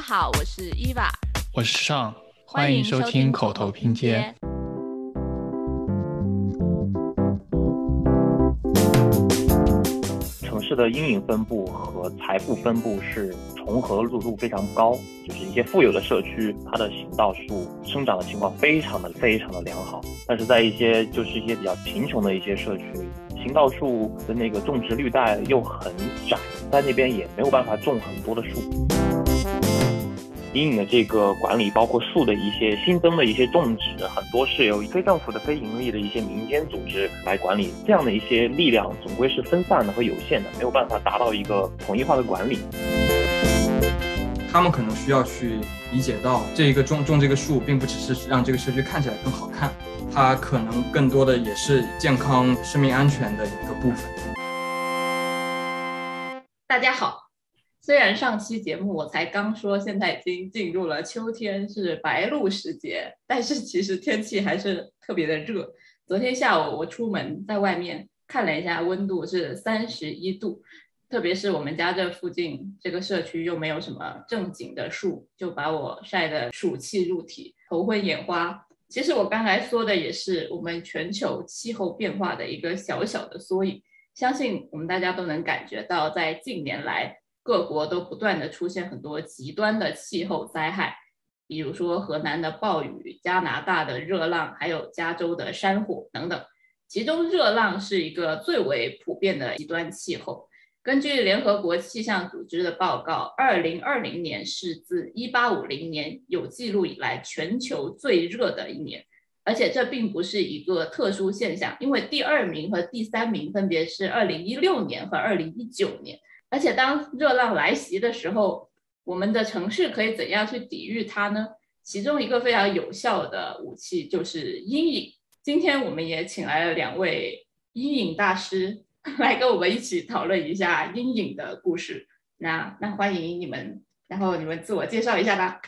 家好，我是伊娃，我是尚，欢迎收听口头拼接。城市的阴影分布和财富分布是重合度度非常高，就是一些富有的社区，它的行道树生长的情况非常的非常的良好，但是在一些就是一些比较贫穷的一些社区，行道树的那个种植绿带又很窄，在那边也没有办法种很多的树。阴影的这个管理，包括树的一些新增的一些种植，很多是由非政府的、非盈利的一些民间组织来管理。这样的一些力量总归是分散的和有限的，没有办法达到一个统一化的管理。他们可能需要去理解到，这一个种种这个树，并不只是让这个社区看起来更好看，它可能更多的也是健康、生命安全的一个部分。大家好。虽然上期节目我才刚说，现在已经进入了秋天，是白露时节，但是其实天气还是特别的热。昨天下午我出门在外面看了一下，温度是三十一度，特别是我们家这附近这个社区又没有什么正经的树，就把我晒得暑气入体，头昏眼花。其实我刚才说的也是我们全球气候变化的一个小小的缩影，相信我们大家都能感觉到，在近年来。各国都不断的出现很多极端的气候灾害，比如说河南的暴雨、加拿大的热浪，还有加州的山火等等。其中热浪是一个最为普遍的极端气候。根据联合国气象组织的报告，二零二零年是自一八五零年有记录以来全球最热的一年，而且这并不是一个特殊现象，因为第二名和第三名分别是二零一六年和二零一九年。而且当热浪来袭的时候，我们的城市可以怎样去抵御它呢？其中一个非常有效的武器就是阴影。今天我们也请来了两位阴影大师 来跟我们一起讨论一下阴影的故事。那那欢迎你们，然后你们自我介绍一下吧。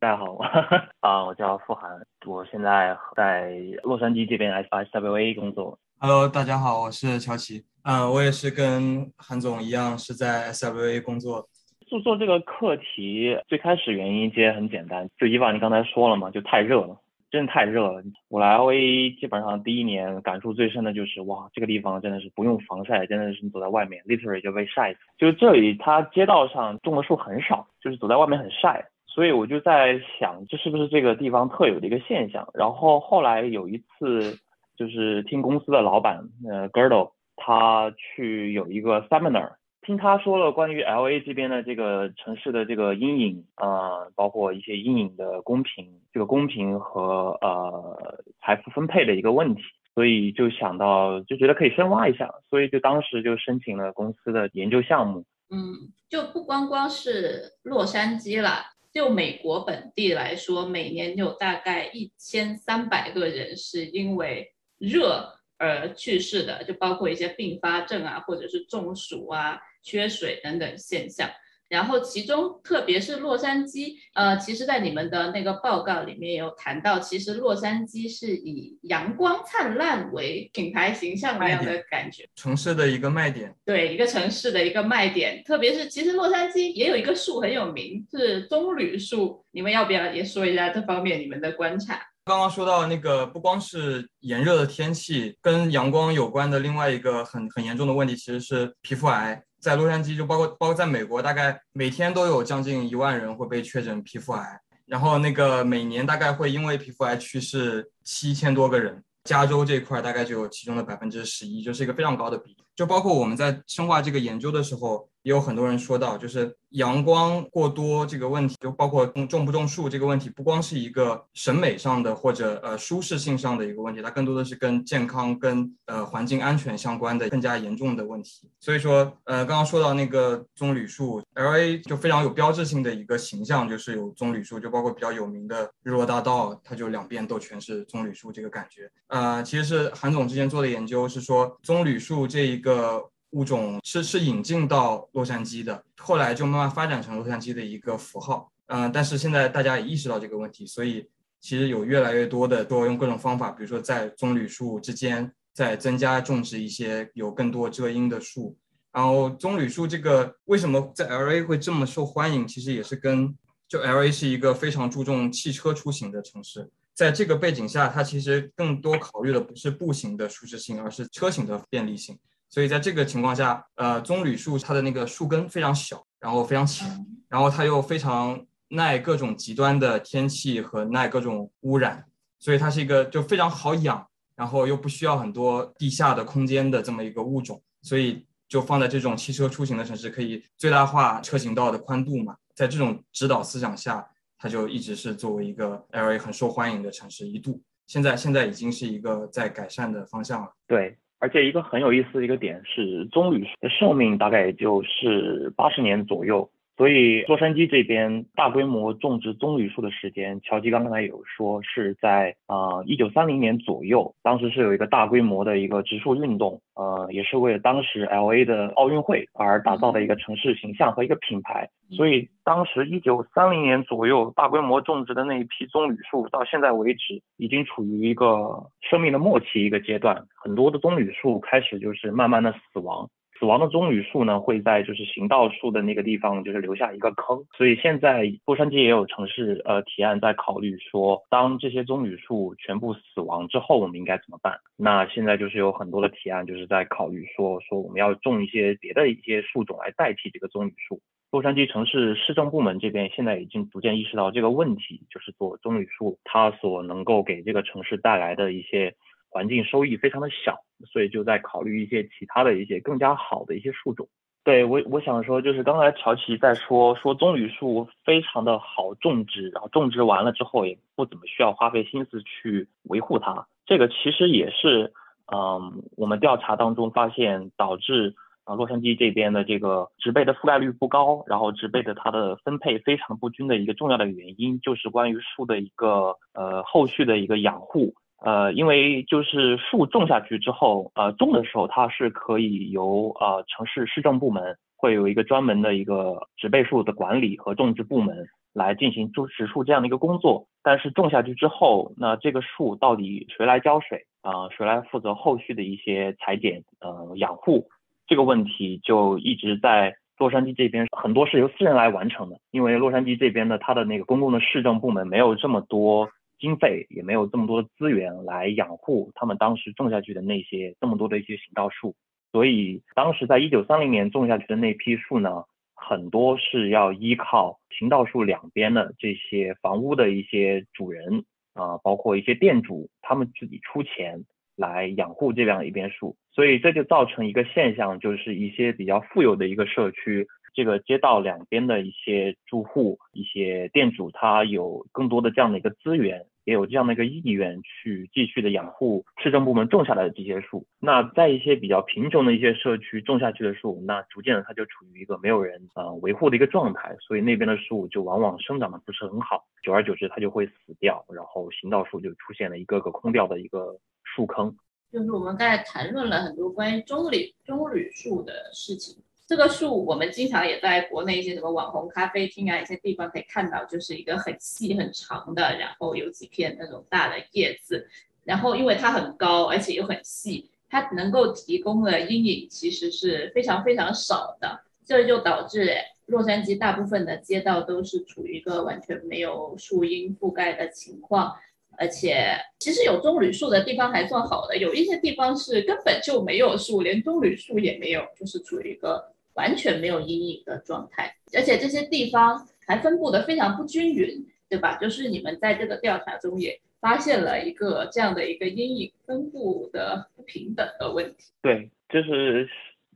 大家好，啊，我叫付涵，我现在在洛杉矶这边 S S W A 工作。Hello，大家好，我是乔奇。嗯，我也是跟韩总一样，是在 SWA 工作。做做这个课题，最开始原因其实很简单，就伊娃你刚才说了嘛，就太热了，真的太热了。我来 LA 基本上第一年感触最深的就是，哇，这个地方真的是不用防晒，真的是你走在外面，literally 就被晒死。就是这里它街道上种的树很少，就是走在外面很晒，所以我就在想，这是不是这个地方特有的一个现象？然后后来有一次，就是听公司的老板，呃 g i r d o 他去有一个 seminar，听他说了关于 L A 这边的这个城市的这个阴影啊，包括一些阴影的公平，这个公平和呃财富分配的一个问题，所以就想到就觉得可以深挖一下，所以就当时就申请了公司的研究项目。嗯，就不光光是洛杉矶了，就美国本地来说，每年有大概一千三百个人是因为热。而去世的，就包括一些并发症啊，或者是中暑啊、缺水等等现象。然后其中，特别是洛杉矶，呃，其实，在你们的那个报告里面有谈到，其实洛杉矶是以阳光灿烂为品牌形象那样的感觉，城市的一个卖点。对，一个城市的一个卖点。特别是，其实洛杉矶也有一个树很有名，是棕榈树。你们要不要也说一下这方面你们的观察？刚刚说到那个，不光是炎热的天气，跟阳光有关的另外一个很很严重的问题，其实是皮肤癌。在洛杉矶，就包括包括在美国，大概每天都有将近一万人会被确诊皮肤癌，然后那个每年大概会因为皮肤癌去世七千多个人。加州这块大概就有其中的百分之十一，就是一个非常高的比例。就包括我们在深化这个研究的时候，也有很多人说到，就是阳光过多这个问题，就包括种不种树这个问题，不光是一个审美上的或者呃舒适性上的一个问题，它更多的是跟健康、跟呃环境安全相关的更加严重的问题。所以说，呃，刚刚说到那个棕榈树，L A 就非常有标志性的一个形象，就是有棕榈树，就包括比较有名的日落大道，它就两边都全是棕榈树，这个感觉。呃，其实是韩总之前做的研究是说，棕榈树这一个物种是是引进到洛杉矶的，后来就慢慢发展成洛杉矶的一个符号。嗯，但是现在大家也意识到这个问题，所以其实有越来越多的多用各种方法，比如说在棕榈树之间再增加种植一些有更多遮阴的树。然后棕榈树这个为什么在 L A 会这么受欢迎，其实也是跟就 L A 是一个非常注重汽车出行的城市，在这个背景下，它其实更多考虑的不是步行的舒适性，而是车行的便利性。所以在这个情况下，呃，棕榈树它的那个树根非常小，然后非常浅，然后它又非常耐各种极端的天气和耐各种污染，所以它是一个就非常好养，然后又不需要很多地下的空间的这么一个物种。所以就放在这种汽车出行的城市，可以最大化车行道的宽度嘛。在这种指导思想下，它就一直是作为一个 L A 很受欢迎的城市，一度现在现在已经是一个在改善的方向了。对。而且一个很有意思的一个点是，棕榈树的寿命大概也就是八十年左右。所以洛杉矶这边大规模种植棕榈树的时间，乔吉刚才有说是在啊一九三零年左右，当时是有一个大规模的一个植树运动，呃，也是为了当时 L A 的奥运会而打造的一个城市形象和一个品牌。所以当时一九三零年左右大规模种植的那一批棕榈树，到现在为止已经处于一个生命的末期一个阶段，很多的棕榈树开始就是慢慢的死亡。死亡的棕榈树呢，会在就是行道树的那个地方，就是留下一个坑。所以现在洛杉矶也有城市呃提案在考虑说，当这些棕榈树全部死亡之后，我们应该怎么办？那现在就是有很多的提案，就是在考虑说说我们要种一些别的一些树种来代替这个棕榈树。洛杉矶城市市政部门这边现在已经逐渐意识到这个问题，就是做棕榈树它所能够给这个城市带来的一些。环境收益非常的小，所以就在考虑一些其他的一些更加好的一些树种。对我我想说，就是刚才乔琪在说说棕榈树非常的好种植，然后种植完了之后也不怎么需要花费心思去维护它。这个其实也是，嗯，我们调查当中发现导致啊洛杉矶这边的这个植被的覆盖率不高，然后植被的它的分配非常不均的一个重要的原因，就是关于树的一个呃后续的一个养护。呃，因为就是树种下去之后，呃，种的时候它是可以由呃城市市政部门会有一个专门的一个植被树的管理和种植部门来进行种植树这样的一个工作。但是种下去之后，那这个树到底谁来浇水啊？谁来负责后续的一些裁剪、呃养护？这个问题就一直在洛杉矶这边很多是由私人来完成的，因为洛杉矶这边的它的那个公共的市政部门没有这么多。经费也没有这么多的资源来养护他们当时种下去的那些这么多的一些行道树，所以当时在一九三零年种下去的那批树呢，很多是要依靠行道树两边的这些房屋的一些主人啊，包括一些店主，他们自己出钱来养护这样一边树，所以这就造成一个现象，就是一些比较富有的一个社区。这个街道两边的一些住户、一些店主，他有更多的这样的一个资源，也有这样的一个意愿去继续的养护市政部门种下来的这些树。那在一些比较贫穷的一些社区种下去的树，那逐渐的它就处于一个没有人呃维护的一个状态，所以那边的树就往往生长的不是很好，久而久之它就会死掉，然后行道树就出现了一个个空掉的一个树坑。就是我们刚才谈论了很多关于棕榈棕榈树的事情。这个树，我们经常也在国内一些什么网红咖啡厅啊，一些地方可以看到，就是一个很细很长的，然后有几片那种大的叶子，然后因为它很高，而且又很细，它能够提供的阴影其实是非常非常少的，这就导致洛杉矶大部分的街道都是处于一个完全没有树荫覆盖的情况。而且，其实有棕榈树的地方还算好的，有一些地方是根本就没有树，连棕榈树也没有，就是处于一个。完全没有阴影的状态，而且这些地方还分布的非常不均匀，对吧？就是你们在这个调查中也发现了一个这样的一个阴影分布的不平等的问题。对，就是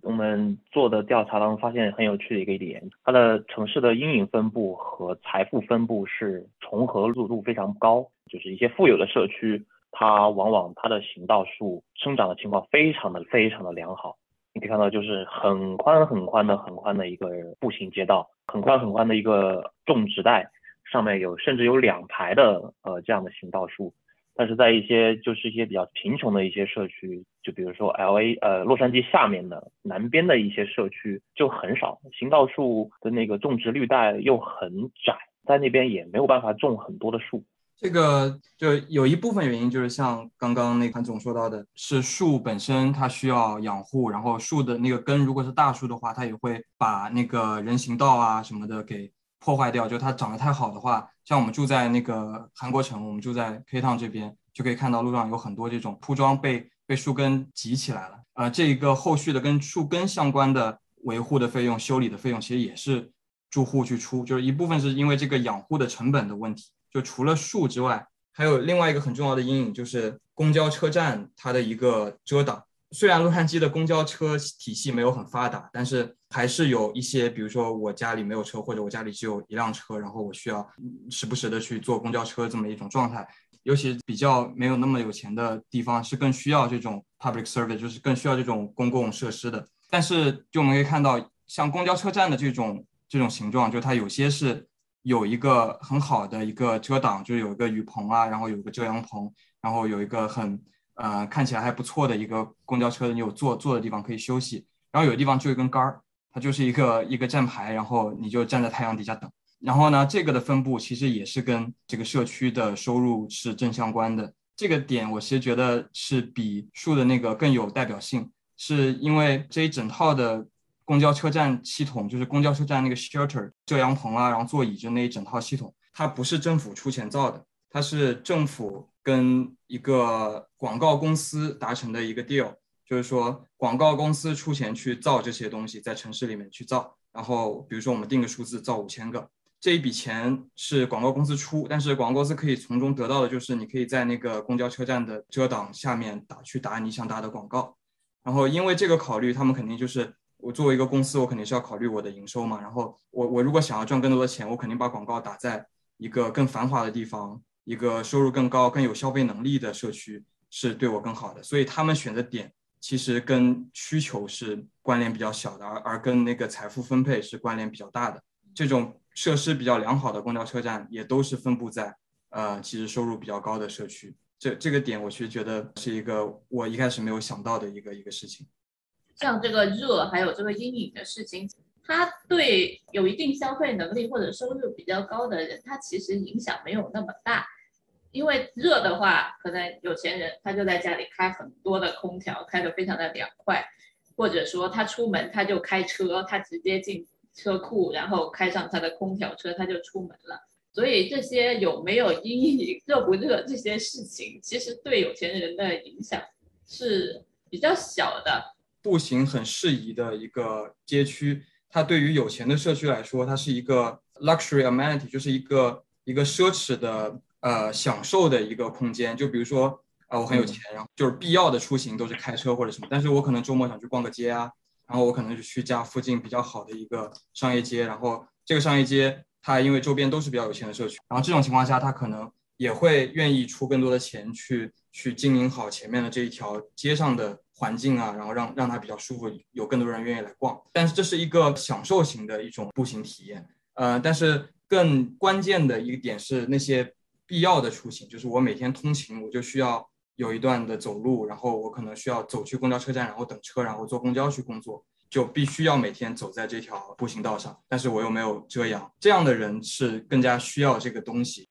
我们做的调查当中发现很有趣的一个点，它的城市的阴影分布和财富分布是重合度度非常高，就是一些富有的社区，它往往它的行道树生长的情况非常的非常的良好。你可以看到，就是很宽很宽的、很宽的一个步行街道，很宽很宽的一个种植带，上面有甚至有两排的呃这样的行道树。但是在一些就是一些比较贫穷的一些社区，就比如说 L A 呃洛杉矶下面的南边的一些社区就很少行道树的那个种植绿带又很窄，在那边也没有办法种很多的树。这个就有一部分原因，就是像刚刚那潘总说到的，是树本身它需要养护，然后树的那个根如果是大树的话，它也会把那个人行道啊什么的给破坏掉，就它长得太好的话，像我们住在那个韩国城，我们住在 K Town 这边，就可以看到路上有很多这种铺装被被树根挤起来了。呃，这一个后续的跟树根相关的维护的费用、修理的费用，其实也是住户去出，就是一部分是因为这个养护的成本的问题。就除了树之外，还有另外一个很重要的阴影，就是公交车站它的一个遮挡。虽然洛杉矶的公交车体系没有很发达，但是还是有一些，比如说我家里没有车，或者我家里只有一辆车，然后我需要时不时的去坐公交车这么一种状态。尤其比较没有那么有钱的地方，是更需要这种 public service，就是更需要这种公共设施的。但是就我们可以看到，像公交车站的这种这种形状，就它有些是有一个很好的一个遮挡，就是有一个雨棚啊，然后有一个遮阳棚，然后有一个很。呃，看起来还不错的一个公交车，你有坐坐的地方可以休息，然后有的地方就一根杆儿，它就是一个一个站牌，然后你就站在太阳底下等。然后呢，这个的分布其实也是跟这个社区的收入是正相关的。这个点我其实觉得是比树的那个更有代表性，是因为这一整套的公交车站系统，就是公交车站那个 shelter 遮阳棚啊，然后座椅就那一整套系统，它不是政府出钱造的，它是政府。跟一个广告公司达成的一个 deal，就是说广告公司出钱去造这些东西，在城市里面去造。然后比如说我们定个数字，造五千个，这一笔钱是广告公司出，但是广告公司可以从中得到的就是你可以在那个公交车站的遮挡下面打去打你想打的广告。然后因为这个考虑，他们肯定就是我作为一个公司，我肯定是要考虑我的营收嘛。然后我我如果想要赚更多的钱，我肯定把广告打在一个更繁华的地方。一个收入更高、更有消费能力的社区是对我更好的，所以他们选的点其实跟需求是关联比较小的，而而跟那个财富分配是关联比较大的。这种设施比较良好的公交车站也都是分布在呃其实收入比较高的社区。这这个点我其实觉得是一个我一开始没有想到的一个一个事情。像这个热还有这个阴影的事情。它对有一定消费能力或者收入比较高的人，它其实影响没有那么大。因为热的话，可能有钱人他就在家里开很多的空调，开得非常的凉快，或者说他出门他就开车，他直接进车库，然后开上他的空调车，他就出门了。所以这些有没有阴影、热不热这些事情，其实对有钱人的影响是比较小的。步行很适宜的一个街区。它对于有钱的社区来说，它是一个 luxury amenity，就是一个一个奢侈的呃享受的一个空间。就比如说啊，我很有钱，然后就是必要的出行都是开车或者什么，但是我可能周末想去逛个街啊，然后我可能就去家附近比较好的一个商业街，然后这个商业街它因为周边都是比较有钱的社区，然后这种情况下，它可能也会愿意出更多的钱去去经营好前面的这一条街上的。环境啊，然后让让它比较舒服，有更多人愿意来逛。但是这是一个享受型的一种步行体验，呃，但是更关键的一个点是那些必要的出行，就是我每天通勤，我就需要有一段的走路，然后我可能需要走去公交车站，然后等车，然后坐公交去工作，就必须要每天走在这条步行道上，但是我又没有遮阳，这样的人是更加需要这个东西。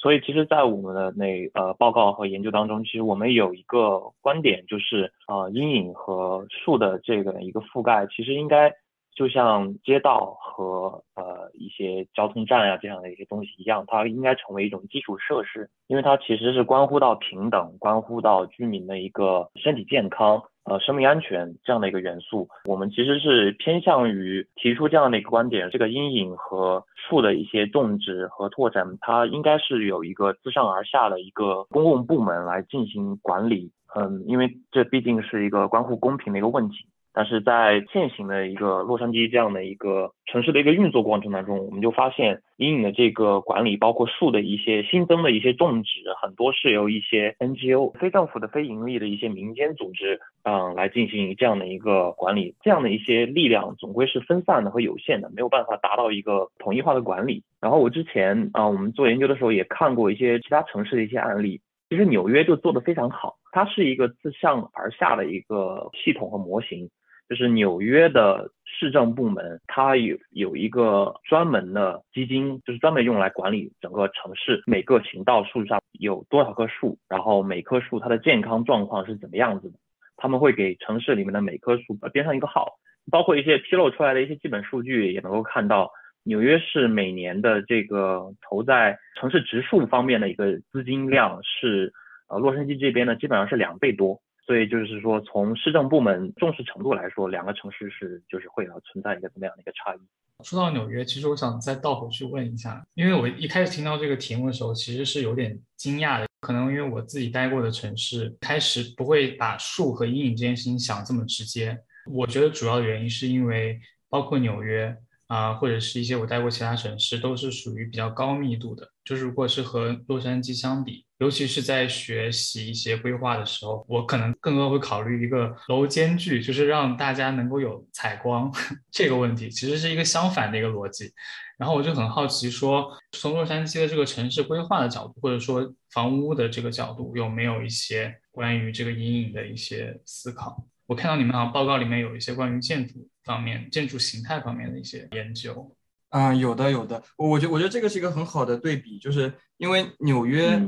所以其实，在我们的那呃报告和研究当中，其实我们有一个观点，就是呃阴影和树的这个一个覆盖，其实应该就像街道和呃一些交通站呀这样的一些东西一样，它应该成为一种基础设施，因为它其实是关乎到平等，关乎到居民的一个身体健康。呃，生命安全这样的一个元素，我们其实是偏向于提出这样的一个观点：，这个阴影和树的一些种植和拓展，它应该是有一个自上而下的一个公共部门来进行管理。嗯，因为这毕竟是一个关乎公平的一个问题。但是在现行的一个洛杉矶这样的一个城市的一个运作过程当中，我们就发现阴影的这个管理，包括树的一些新增的一些种植，很多是由一些 NGO 非政府的非盈利的一些民间组织，嗯，来进行这样的一个管理。这样的一些力量总归是分散的和有限的，没有办法达到一个统一化的管理。然后我之前啊，我们做研究的时候也看过一些其他城市的一些案例，其实纽约就做得非常好，它是一个自上而下的一个系统和模型。就是纽约的市政部门，它有有一个专门的基金，就是专门用来管理整个城市每个行道树上有多少棵树，然后每棵树它的健康状况是怎么样子的。他们会给城市里面的每棵树编上一个号，包括一些披露出来的一些基本数据，也能够看到纽约市每年的这个投在城市植树方面的一个资金量是，呃，洛杉矶这边呢基本上是两倍多。所以就是说，从市政部门重视程度来说，两个城市是就是会要存在一个怎么样的一个差异。说到纽约，其实我想再倒回去问一下，因为我一开始听到这个题目的时候，其实是有点惊讶的。可能因为我自己待过的城市，开始不会把树和阴影这件事情想这么直接。我觉得主要原因是因为，包括纽约。啊，或者是一些我待过其他城市，都是属于比较高密度的。就是如果是和洛杉矶相比，尤其是在学习一些规划的时候，我可能更多会考虑一个楼间距，就是让大家能够有采光 这个问题，其实是一个相反的一个逻辑。然后我就很好奇，说从洛杉矶的这个城市规划的角度，或者说房屋的这个角度，有没有一些关于这个阴影的一些思考？我看到你们好像报告里面有一些关于建筑方面、建筑形态方面的一些研究。嗯，有的，有的。我我觉我觉得这个是一个很好的对比，就是因为纽约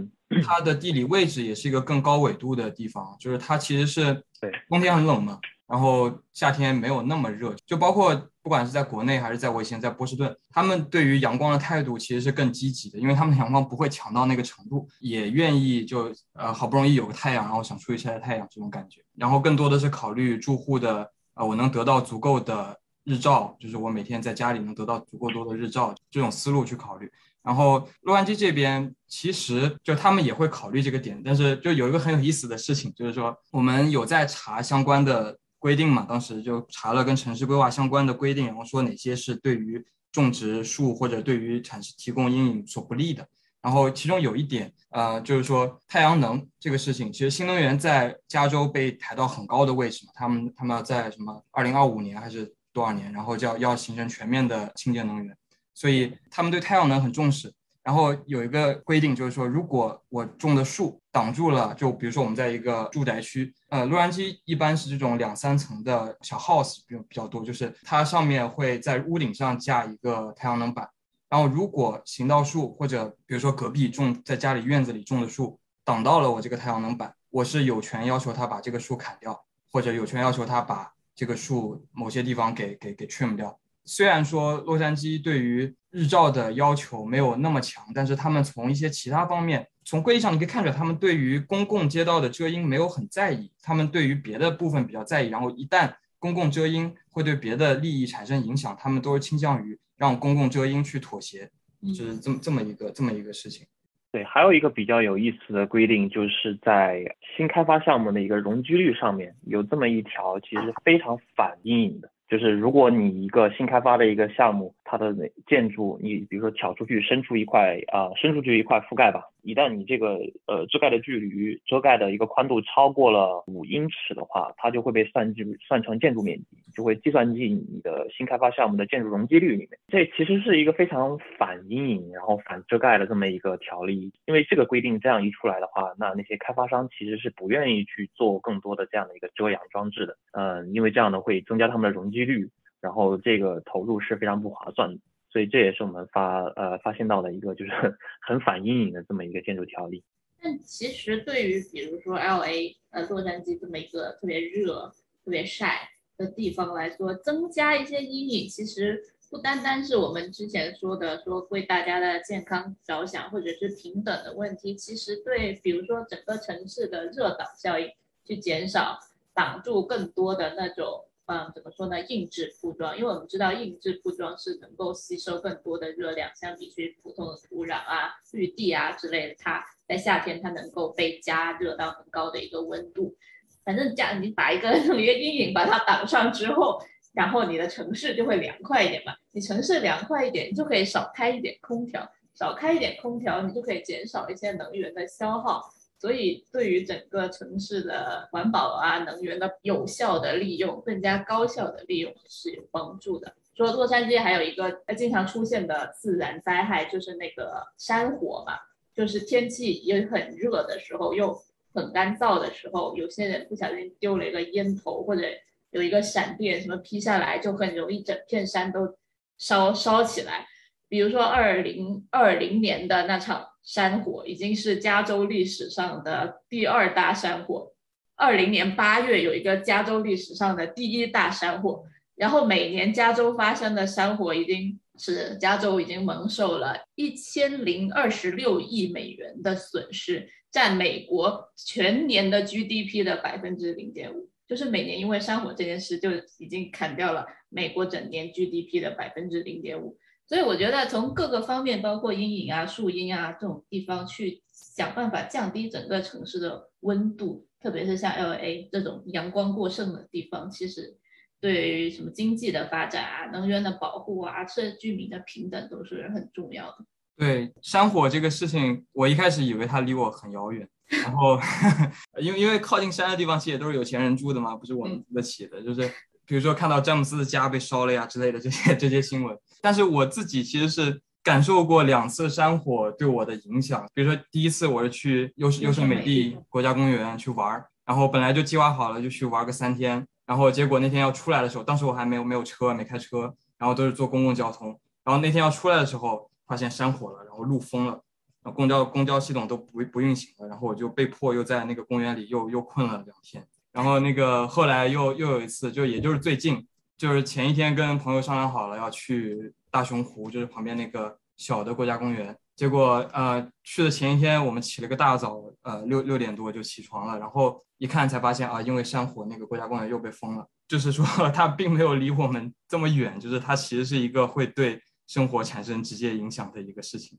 它的地理位置也是一个更高纬度的地方，就是它其实是对冬天很冷嘛。然后夏天没有那么热，就包括不管是在国内还是在我以前在波士顿，他们对于阳光的态度其实是更积极的，因为他们的阳光不会强到那个程度，也愿意就呃好不容易有个太阳，然后想出去晒晒太阳这种感觉。然后更多的是考虑住户的啊我能得到足够的日照，就是我每天在家里能得到足够多的日照这种思路去考虑。然后洛杉矶这边其实就他们也会考虑这个点，但是就有一个很有意思的事情，就是说我们有在查相关的。规定嘛，当时就查了跟城市规划相关的规定，然后说哪些是对于种植树或者对于产提供阴影所不利的。然后其中有一点，呃，就是说太阳能这个事情，其实新能源在加州被抬到很高的位置嘛，他们他们在什么二零二五年还是多少年，然后就要要形成全面的清洁能源，所以他们对太阳能很重视。然后有一个规定，就是说，如果我种的树挡住了，就比如说我们在一个住宅区，呃，洛杉矶一般是这种两三层的小 house 比比较多，就是它上面会在屋顶上架一个太阳能板。然后如果行道树或者比如说隔壁种在家里院子里种的树挡到了我这个太阳能板，我是有权要求他把这个树砍掉，或者有权要求他把这个树某些地方给给给 trim 掉。虽然说洛杉矶对于日照的要求没有那么强，但是他们从一些其他方面，从规律上你可以看出来，他们对于公共街道的遮阴没有很在意，他们对于别的部分比较在意。然后一旦公共遮阴会对别的利益产生影响，他们都是倾向于让公共遮阴去妥协，就是这么这么一个这么一个事情。对，还有一个比较有意思的规定，就是在新开发项目的一个容积率上面有这么一条，其实非常反阴影的。就是如果你一个新开发的一个项目，它的建筑，你比如说挑出去伸出一块啊，伸出去一块覆盖吧。一旦你这个呃遮盖的距离、遮盖的一个宽度超过了五英尺的话，它就会被算进算成建筑面积，就会计算进你的新开发项目的建筑容积率里面。这其实是一个非常反阴影，然后反遮盖的这么一个条例。因为这个规定这样一出来的话，那那些开发商其实是不愿意去做更多的这样的一个遮阳装置的。嗯，因为这样呢会增加他们的容积率，然后这个投入是非常不划算的。所以这也是我们发呃发现到的一个就是 很反阴影的这么一个建筑条例。但其实对于比如说 L A 呃洛杉矶这么一个特别热、特别晒的地方来说，增加一些阴影，其实不单单是我们之前说的说为大家的健康着想，或者是平等的问题，其实对比如说整个城市的热岛效应去减少，挡住更多的那种。嗯，怎么说呢？硬质铺装，因为我们知道硬质铺装是能够吸收更多的热量，相比于普通的土壤啊、绿地啊之类的，它在夏天它能够被加热到很高的一个温度。反正加你把一个 一个阴影把它挡上之后，然后你的城市就会凉快一点嘛。你城市凉快一点，你就可以少开一点空调，少开一点空调，你就可以减少一些能源的消耗。所以，对于整个城市的环保啊、能源的有效的利用、更加高效的利用是有帮助的。说洛杉矶还有一个经常出现的自然灾害，就是那个山火嘛，就是天气也很热的时候，又很干燥的时候，有些人不小心丢了一个烟头，或者有一个闪电什么劈下来，就很容易整片山都烧烧起来。比如说二零二零年的那场。山火已经是加州历史上的第二大山火，二零年八月有一个加州历史上的第一大山火，然后每年加州发生的山火已经是加州已经蒙受了一千零二十六亿美元的损失，占美国全年的 GDP 的百分之零点五。就是每年因为山火这件事，就已经砍掉了美国整年 GDP 的百分之零点五。所以我觉得从各个方面，包括阴影啊、树荫啊这种地方，去想办法降低整个城市的温度，特别是像 LA 这种阳光过剩的地方，其实对于什么经济的发展啊、能源的保护啊、社居民的平等都是很重要的。对山火这个事情，我一开始以为它离我很遥远，然后 因为因为靠近山的地方，其实也都是有钱人住的嘛，不是我们住得起的，就是。比如说看到詹姆斯的家被烧了呀之类的这些这些新闻，但是我自己其实是感受过两次山火对我的影响。比如说第一次我是去优优胜美地国家公园去玩，然后本来就计划好了就去玩个三天，然后结果那天要出来的时候，当时我还没有没有车没开车，然后都是坐公共交通，然后那天要出来的时候发现山火了，然后路封了，然后公交公交系统都不不运行了，然后我就被迫又在那个公园里又又困了两天。然后那个后来又又有一次，就也就是最近，就是前一天跟朋友商量好了要去大熊湖，就是旁边那个小的国家公园。结果呃去的前一天我们起了个大早，呃六六点多就起床了，然后一看才发现啊，因为山火那个国家公园又被封了。就是说 它并没有离我们这么远，就是它其实是一个会对生活产生直接影响的一个事情。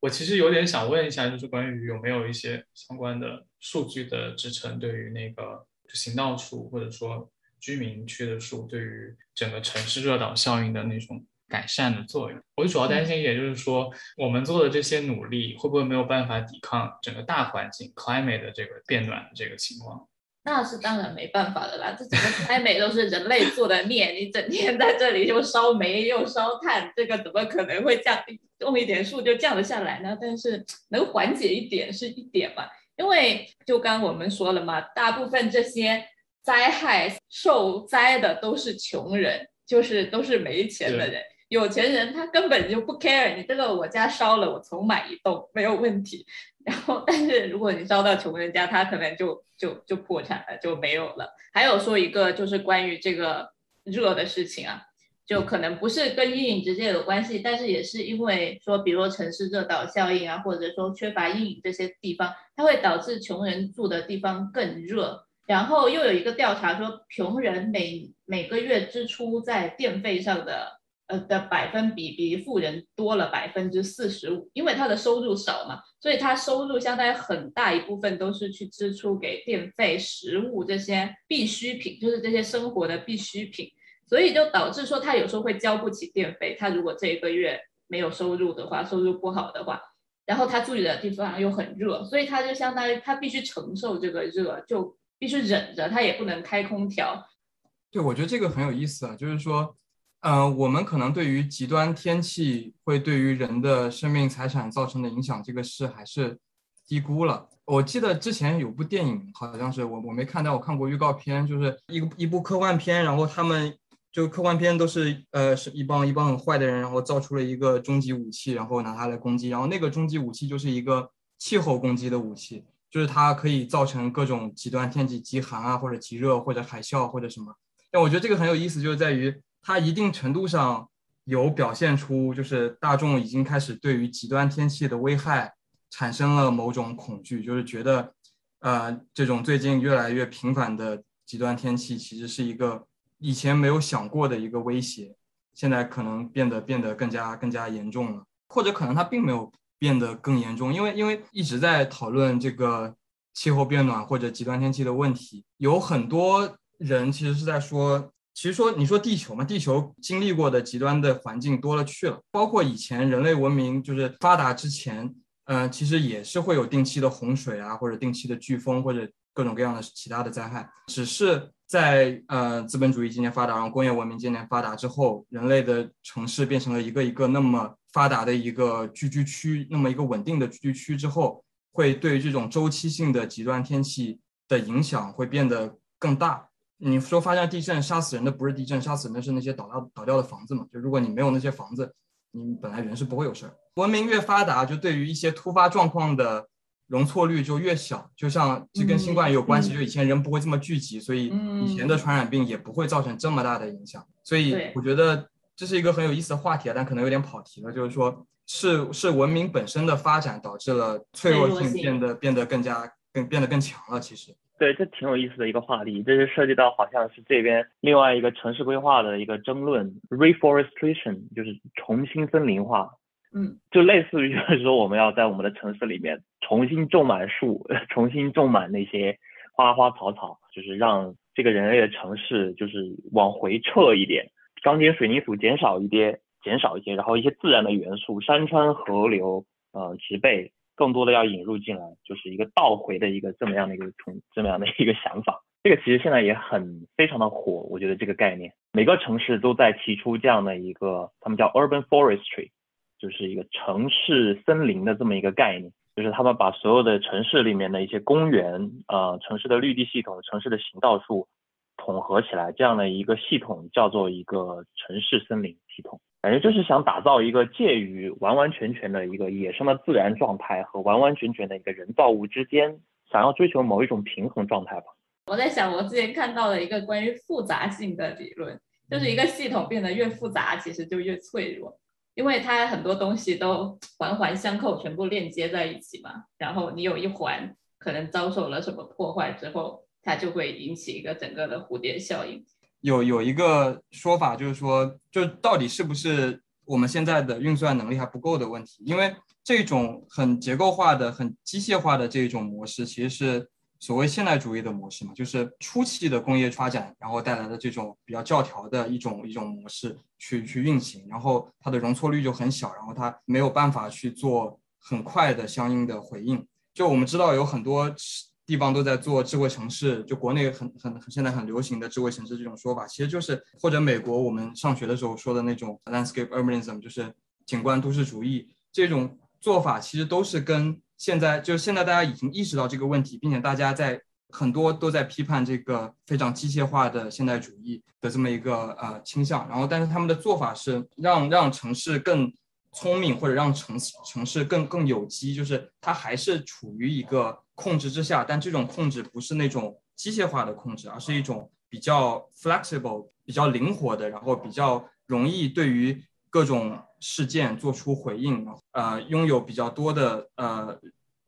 我其实有点想问一下，就是关于有没有一些相关的数据的支撑，对于那个。行道树或者说居民区的树对于整个城市热岛效应的那种改善的作用，我主要担心一点就是说，我们做的这些努力会不会没有办法抵抗整个大环境 climate 的这个变暖的这个情况？那是当然没办法的啦，这整个 climate 都是人类做的孽，你整天在这里又烧煤又烧炭，这个怎么可能会降种一点树就降得下来呢？但是能缓解一点是一点嘛。因为就刚我们说了嘛，大部分这些灾害受灾的都是穷人，就是都是没钱的人。有钱人他根本就不 care，你这个我家烧了，我重买一栋没有问题。然后，但是如果你烧到穷人家，他可能就就就破产了，就没有了。还有说一个就是关于这个热的事情啊。就可能不是跟阴影直接有关系，但是也是因为说，比如说城市热岛效应啊，或者说缺乏阴影这些地方，它会导致穷人住的地方更热。然后又有一个调查说，穷人每每个月支出在电费上的呃的百分比比富人多了百分之四十五，因为他的收入少嘛，所以他收入相当于很大一部分都是去支出给电费、食物这些必需品，就是这些生活的必需品。所以就导致说他有时候会交不起电费，他如果这一个月没有收入的话，收入不好的话，然后他住的地方又很热，所以他就相当于他必须承受这个热，就必须忍着，他也不能开空调。对，我觉得这个很有意思啊，就是说，嗯，我们可能对于极端天气会对于人的生命财产造成的影响这个事还是低估了。我记得之前有部电影，好像是我我没看到，我看过预告片，就是一个一部科幻片，然后他们。就科幻片都是呃是一帮一帮很坏的人，然后造出了一个终极武器，然后拿它来攻击。然后那个终极武器就是一个气候攻击的武器，就是它可以造成各种极端天气，极寒啊，或者极热，或者海啸，或者什么。但我觉得这个很有意思，就是在于它一定程度上有表现出，就是大众已经开始对于极端天气的危害产生了某种恐惧，就是觉得呃这种最近越来越频繁的极端天气其实是一个。以前没有想过的一个威胁，现在可能变得变得更加更加严重了，或者可能它并没有变得更严重，因为因为一直在讨论这个气候变暖或者极端天气的问题，有很多人其实是在说，其实说你说地球嘛，地球经历过的极端的环境多了去了，包括以前人类文明就是发达之前，嗯，其实也是会有定期的洪水啊，或者定期的飓风或者各种各样的其他的灾害，只是。在呃资本主义渐渐发达，然后工业文明渐渐发达之后，人类的城市变成了一个一个那么发达的一个聚居区，那么一个稳定的聚居区之后，会对这种周期性的极端天气的影响会变得更大。你说发生地震杀死人的不是地震，杀死人的是那些倒掉倒掉的房子嘛？就如果你没有那些房子，你本来人是不会有事儿。文明越发达，就对于一些突发状况的。容错率就越小，就像这跟新冠也有关系，就以前人不会这么聚集，所以以前的传染病也不会造成这么大的影响。所以我觉得这是一个很有意思的话题啊，但可能有点跑题了。就是说，是是文明本身的发展导致了脆弱性变得变得更加更变得更强了。其实，对，这挺有意思的一个话题。这是涉及到好像是这边另外一个城市规划的一个争论，reforestation，就是重新森林化。嗯，就类似于就是说，我们要在我们的城市里面重新种满树，重新种满那些花花草草，就是让这个人类的城市就是往回撤一点，钢筋水泥土减少一些，减少一些，然后一些自然的元素，山川河流，呃，植被，更多的要引入进来，就是一个倒回的一个这么样的一个从这么样的一个想法。这个其实现在也很非常的火，我觉得这个概念，每个城市都在提出这样的一个，他们叫 urban forestry。就是一个城市森林的这么一个概念，就是他们把所有的城市里面的一些公园，呃，城市的绿地系统、城市的行道树统合起来，这样的一个系统叫做一个城市森林系统。感觉就是想打造一个介于完完全全的一个野生的自然状态和完完全全的一个人造物之间，想要追求某一种平衡状态吧。我在想，我之前看到了一个关于复杂性的理论，就是一个系统变得越复杂，其实就越脆弱。因为它很多东西都环环相扣，全部链接在一起嘛。然后你有一环可能遭受了什么破坏之后，它就会引起一个整个的蝴蝶效应。有有一个说法就是说，就到底是不是我们现在的运算能力还不够的问题？因为这种很结构化的、很机械化的这种模式，其实是。所谓现代主义的模式嘛，就是初期的工业发展，然后带来的这种比较教条的一种一种模式去去运行，然后它的容错率就很小，然后它没有办法去做很快的相应的回应。就我们知道有很多地方都在做智慧城市，就国内很很现在很流行的智慧城市这种说法，其实就是或者美国我们上学的时候说的那种 landscape urbanism，就是景观都市主义这种做法，其实都是跟。现在就现在，大家已经意识到这个问题，并且大家在很多都在批判这个非常机械化的现代主义的这么一个呃倾向。然后，但是他们的做法是让让城市更聪明，或者让城城市更更有机，就是它还是处于一个控制之下，但这种控制不是那种机械化的控制，而是一种比较 flexible、比较灵活的，然后比较容易对于各种。事件做出回应，呃，拥有比较多的呃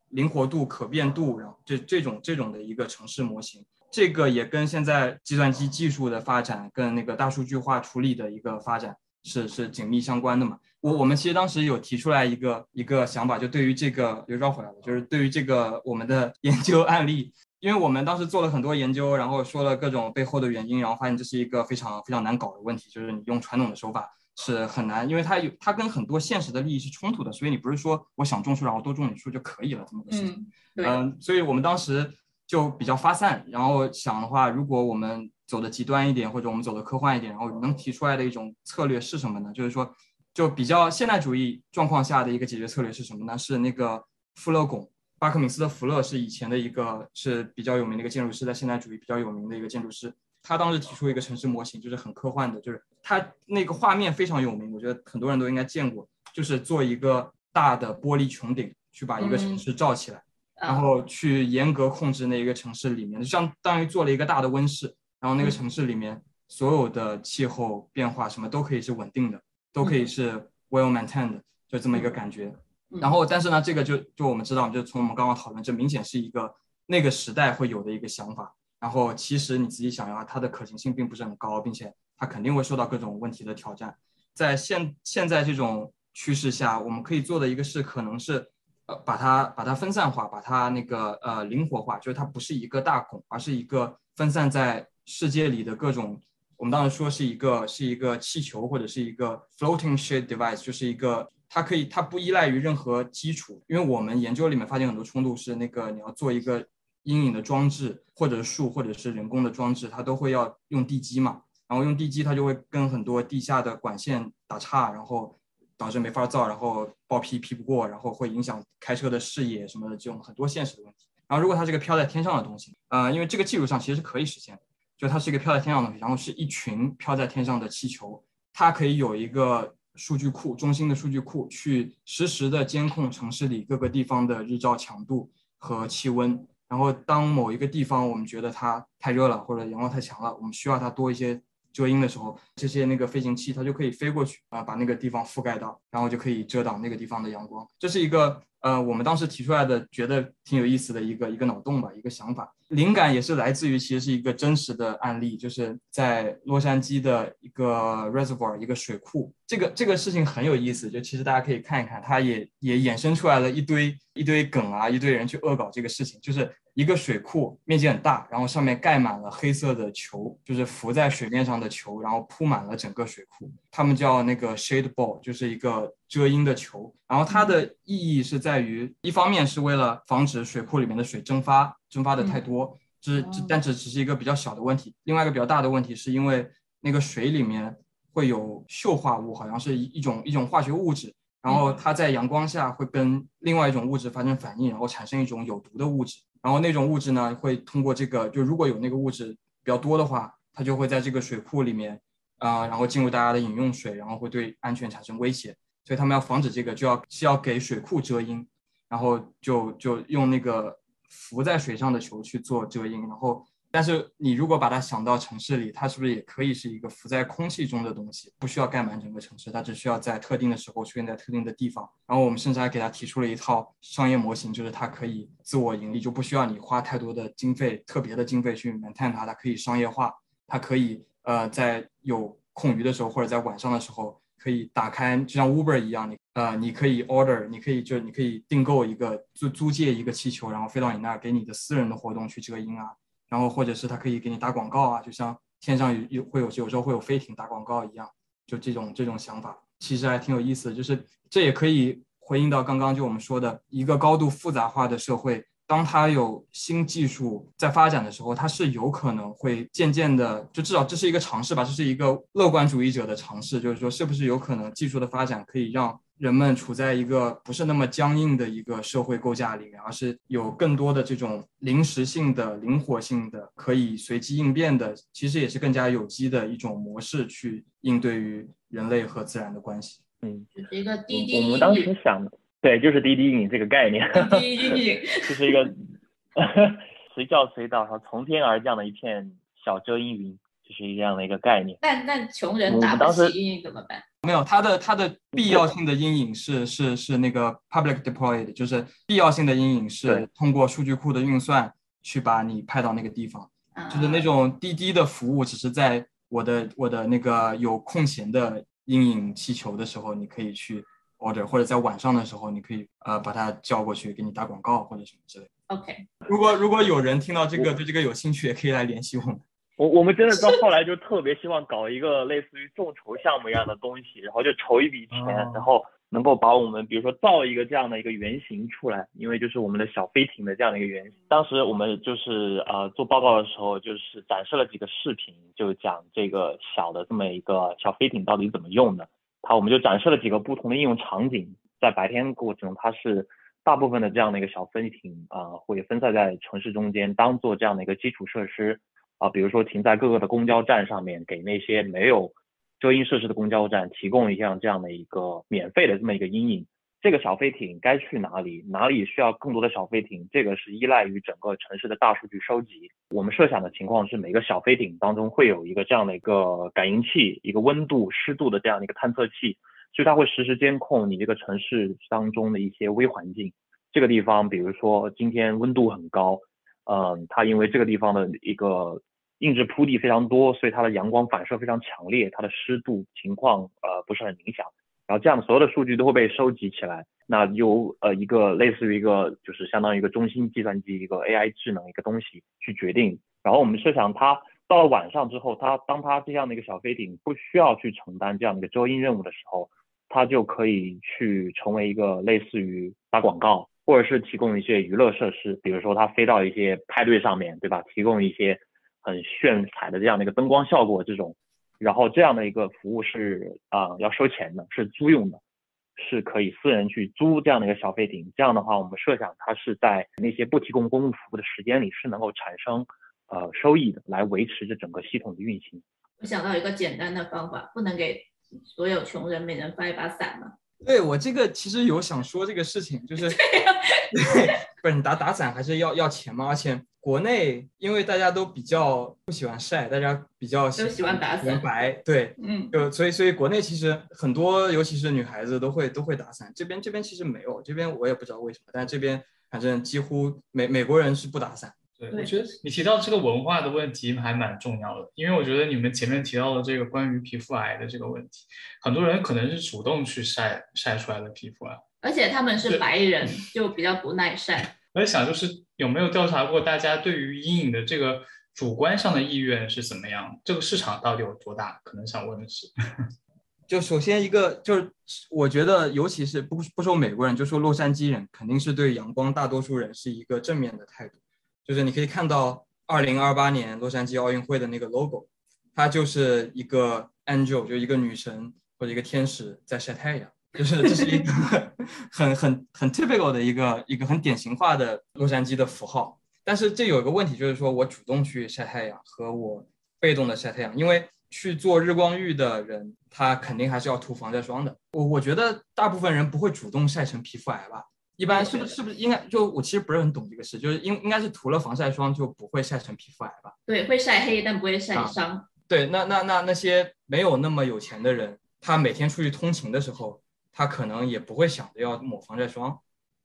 灵活度、可变度，然后这这种这种的一个城市模型，这个也跟现在计算机技术的发展，跟那个大数据化处理的一个发展是是紧密相关的嘛。我我们其实当时有提出来一个一个想法，就对于这个又绕回来了，就是对于这个我们的研究案例，因为我们当时做了很多研究，然后说了各种背后的原因，然后发现这是一个非常非常难搞的问题，就是你用传统的手法。是很难，因为它有它跟很多现实的利益是冲突的，所以你不是说我想种树，然后多种点树就可以了这么个事情。嗯，所以我们当时就比较发散，然后想的话，如果我们走的极端一点，或者我们走的科幻一点，然后能提出来的一种策略是什么呢？就是说，就比较现代主义状况下的一个解决策略是什么呢？是那个富勒拱，巴克敏斯的福勒是以前的一个是比较有名的一个建筑师，在现代主义比较有名的一个建筑师。他当时提出一个城市模型，就是很科幻的，就是他那个画面非常有名，我觉得很多人都应该见过，就是做一个大的玻璃穹顶，去把一个城市罩起来，然后去严格控制那一个城市里面，就相当于做了一个大的温室，然后那个城市里面所有的气候变化什么都可以是稳定的，都可以是 well maintained，就这么一个感觉。然后，但是呢，这个就就我们知道，就从我们刚刚讨论，这明显是一个那个时代会有的一个想法。然后其实你仔细想要，它的可行性并不是很高，并且它肯定会受到各种问题的挑战。在现现在这种趋势下，我们可以做的一个事，可能是呃把它把它分散化，把它那个呃灵活化，就是它不是一个大孔，而是一个分散在世界里的各种。我们当时说是一个是一个气球或者是一个 floating shade device，就是一个它可以它不依赖于任何基础，因为我们研究里面发现很多冲突是那个你要做一个。阴影的装置，或者树，或者是人工的装置，它都会要用地基嘛。然后用地基，它就会跟很多地下的管线打岔，然后导致没法造，然后报批批不过，然后会影响开车的视野什么的这种很多现实的问题。然后如果它是个飘在天上的东西，呃，因为这个技术上其实是可以实现的，就它是一个飘在天上的，然后是一群飘在天上的气球，它可以有一个数据库，中心的数据库去实时的监控城市里各个地方的日照强度和气温。然后，当某一个地方我们觉得它太热了，或者阳光太强了，我们需要它多一些遮阴的时候，这些那个飞行器它就可以飞过去啊，把那个地方覆盖到，然后就可以遮挡那个地方的阳光。这是一个呃，我们当时提出来的，觉得挺有意思的一个一个脑洞吧，一个想法。灵感也是来自于，其实是一个真实的案例，就是在洛杉矶的一个 reservoir 一个水库。这个这个事情很有意思，就其实大家可以看一看，它也也衍生出来了一堆一堆梗啊，一堆人去恶搞这个事情，就是。一个水库面积很大，然后上面盖满了黑色的球，就是浮在水面上的球，然后铺满了整个水库。他们叫那个 shade ball，就是一个遮阴的球。然后它的意义是在于，一方面是为了防止水库里面的水蒸发，蒸发的太多，这这但这只是一个比较小的问题。另外一个比较大的问题是因为那个水里面会有溴化物，好像是一一种一种化学物质，然后它在阳光下会跟另外一种物质发生反应，然后产生一种有毒的物质。然后那种物质呢，会通过这个，就如果有那个物质比较多的话，它就会在这个水库里面，啊，然后进入大家的饮用水，然后会对安全产生威胁。所以他们要防止这个，就要需要给水库遮阴，然后就就用那个浮在水上的球去做遮阴，然后。但是你如果把它想到城市里，它是不是也可以是一个浮在空气中的东西？不需要盖满整个城市，它只需要在特定的时候出现在特定的地方。然后我们甚至还给它提出了一套商业模型，就是它可以自我盈利，就不需要你花太多的经费、特别的经费去 maintain 它。它可以商业化，它可以呃在有空余的时候或者在晚上的时候可以打开，就像 Uber 一样，你呃你可以 order，你可以就你可以订购一个租租借一个气球，然后飞到你那儿，给你的私人的活动去遮阴啊。然后或者是它可以给你打广告啊，就像天上有有会有有时候会有飞艇打广告一样，就这种这种想法其实还挺有意思的。就是这也可以回应到刚刚就我们说的一个高度复杂化的社会，当它有新技术在发展的时候，它是有可能会渐渐的，就至少这是一个尝试吧，这是一个乐观主义者的尝试，就是说是不是有可能技术的发展可以让。人们处在一个不是那么僵硬的一个社会构架里面，而是有更多的这种临时性的、灵活性的、可以随机应变的，其实也是更加有机的一种模式去应对于人类和自然的关系。嗯，就是一个滴滴。我们当时想的，对，就是滴滴影这个概念。滴滴影就是一个 随叫随到，然后从天而降的一片小遮阴云，就是这样的一个概念。那那穷人打不起阴影怎么办？没有，它的它的必要性的阴影是是是那个 public deployed，就是必要性的阴影是通过数据库的运算去把你派到那个地方，就是那种滴滴的服务，只是在我的我的那个有空闲的阴影气球的时候，你可以去 order，或者在晚上的时候，你可以呃把它叫过去给你打广告或者什么之类的。OK，如果如果有人听到这个对这个有兴趣，也可以来联系我们。我我们真的到后来就特别希望搞一个类似于众筹项目一样的东西，然后就筹一笔钱，然后能够把我们比如说造一个这样的一个原型出来，因为就是我们的小飞艇的这样的一个原型。当时我们就是呃做报告的时候，就是展示了几个视频，就讲这个小的这么一个小飞艇到底怎么用的。它我们就展示了几个不同的应用场景，在白天过程中，它是大部分的这样的一个小飞艇啊会分散在城市中间，当做这样的一个基础设施。啊，比如说停在各个的公交站上面，给那些没有遮阴设施的公交站提供一项这样的一个免费的这么一个阴影。这个小飞艇该去哪里？哪里需要更多的小飞艇？这个是依赖于整个城市的大数据收集。我们设想的情况是，每个小飞艇当中会有一个这样的一个感应器，一个温度、湿度的这样的一个探测器，所以它会实时监控你这个城市当中的一些微环境。这个地方，比如说今天温度很高。嗯，它因为这个地方的一个硬质铺地非常多，所以它的阳光反射非常强烈，它的湿度情况呃不是很明显。然后这样所有的数据都会被收集起来，那由呃一个类似于一个就是相当于一个中心计算机一个 AI 智能一个东西去决定。然后我们设想它到了晚上之后，它当它这样的一个小飞艇不需要去承担这样的一个遮阴任务的时候，它就可以去成为一个类似于打广告。或者是提供一些娱乐设施，比如说它飞到一些派对上面对吧？提供一些很炫彩的这样的一个灯光效果，这种，然后这样的一个服务是啊要收钱的，是租用的，是可以私人去租这样的一个小飞艇。这样的话，我们设想它是在那些不提供公共服务的时间里是能够产生呃收益的，来维持这整个系统的运行。我想到一个简单的方法，不能给所有穷人每人发一把伞吗？对我这个其实有想说这个事情，就是 对，不是你打打伞还是要要钱嘛，而且。国内因为大家都比较不喜欢晒，大家比较都喜欢打伞白，对，嗯，就所以所以国内其实很多，尤其是女孩子都会都会打伞。这边这边其实没有，这边我也不知道为什么，但这边反正几乎美美国人是不打伞。对，我觉得你提到这个文化的问题还蛮重要的，因为我觉得你们前面提到的这个关于皮肤癌的这个问题，很多人可能是主动去晒晒出来的皮肤癌。而且他们是是白人，就比较不耐晒。我在想，就是有没有调查过大家对于阴影的这个主观上的意愿是怎么样？这个市场到底有多大？可能想问的是，就首先一个就是，我觉得尤其是不不说美国人，就说洛杉矶人，肯定是对阳光大多数人是一个正面的态度。就是你可以看到二零二八年洛杉矶奥运会的那个 logo，它就是一个 angel，就一个女神或者一个天使在晒太阳，就是这是一个 很很很 typical 的一个一个很典型化的洛杉矶的符号。但是这有一个问题，就是说我主动去晒太阳和我被动的晒太阳，因为去做日光浴的人，他肯定还是要涂防晒霜的。我我觉得大部分人不会主动晒成皮肤癌吧？一般是不是是不是应该就我其实不是很懂这个事，就是应应该是涂了防晒霜就不会晒成皮肤癌吧？对，会晒黑，但不会晒啊伤。对，那那那那些没有那么有钱的人，他每天出去通勤的时候，他可能也不会想着要抹防晒霜。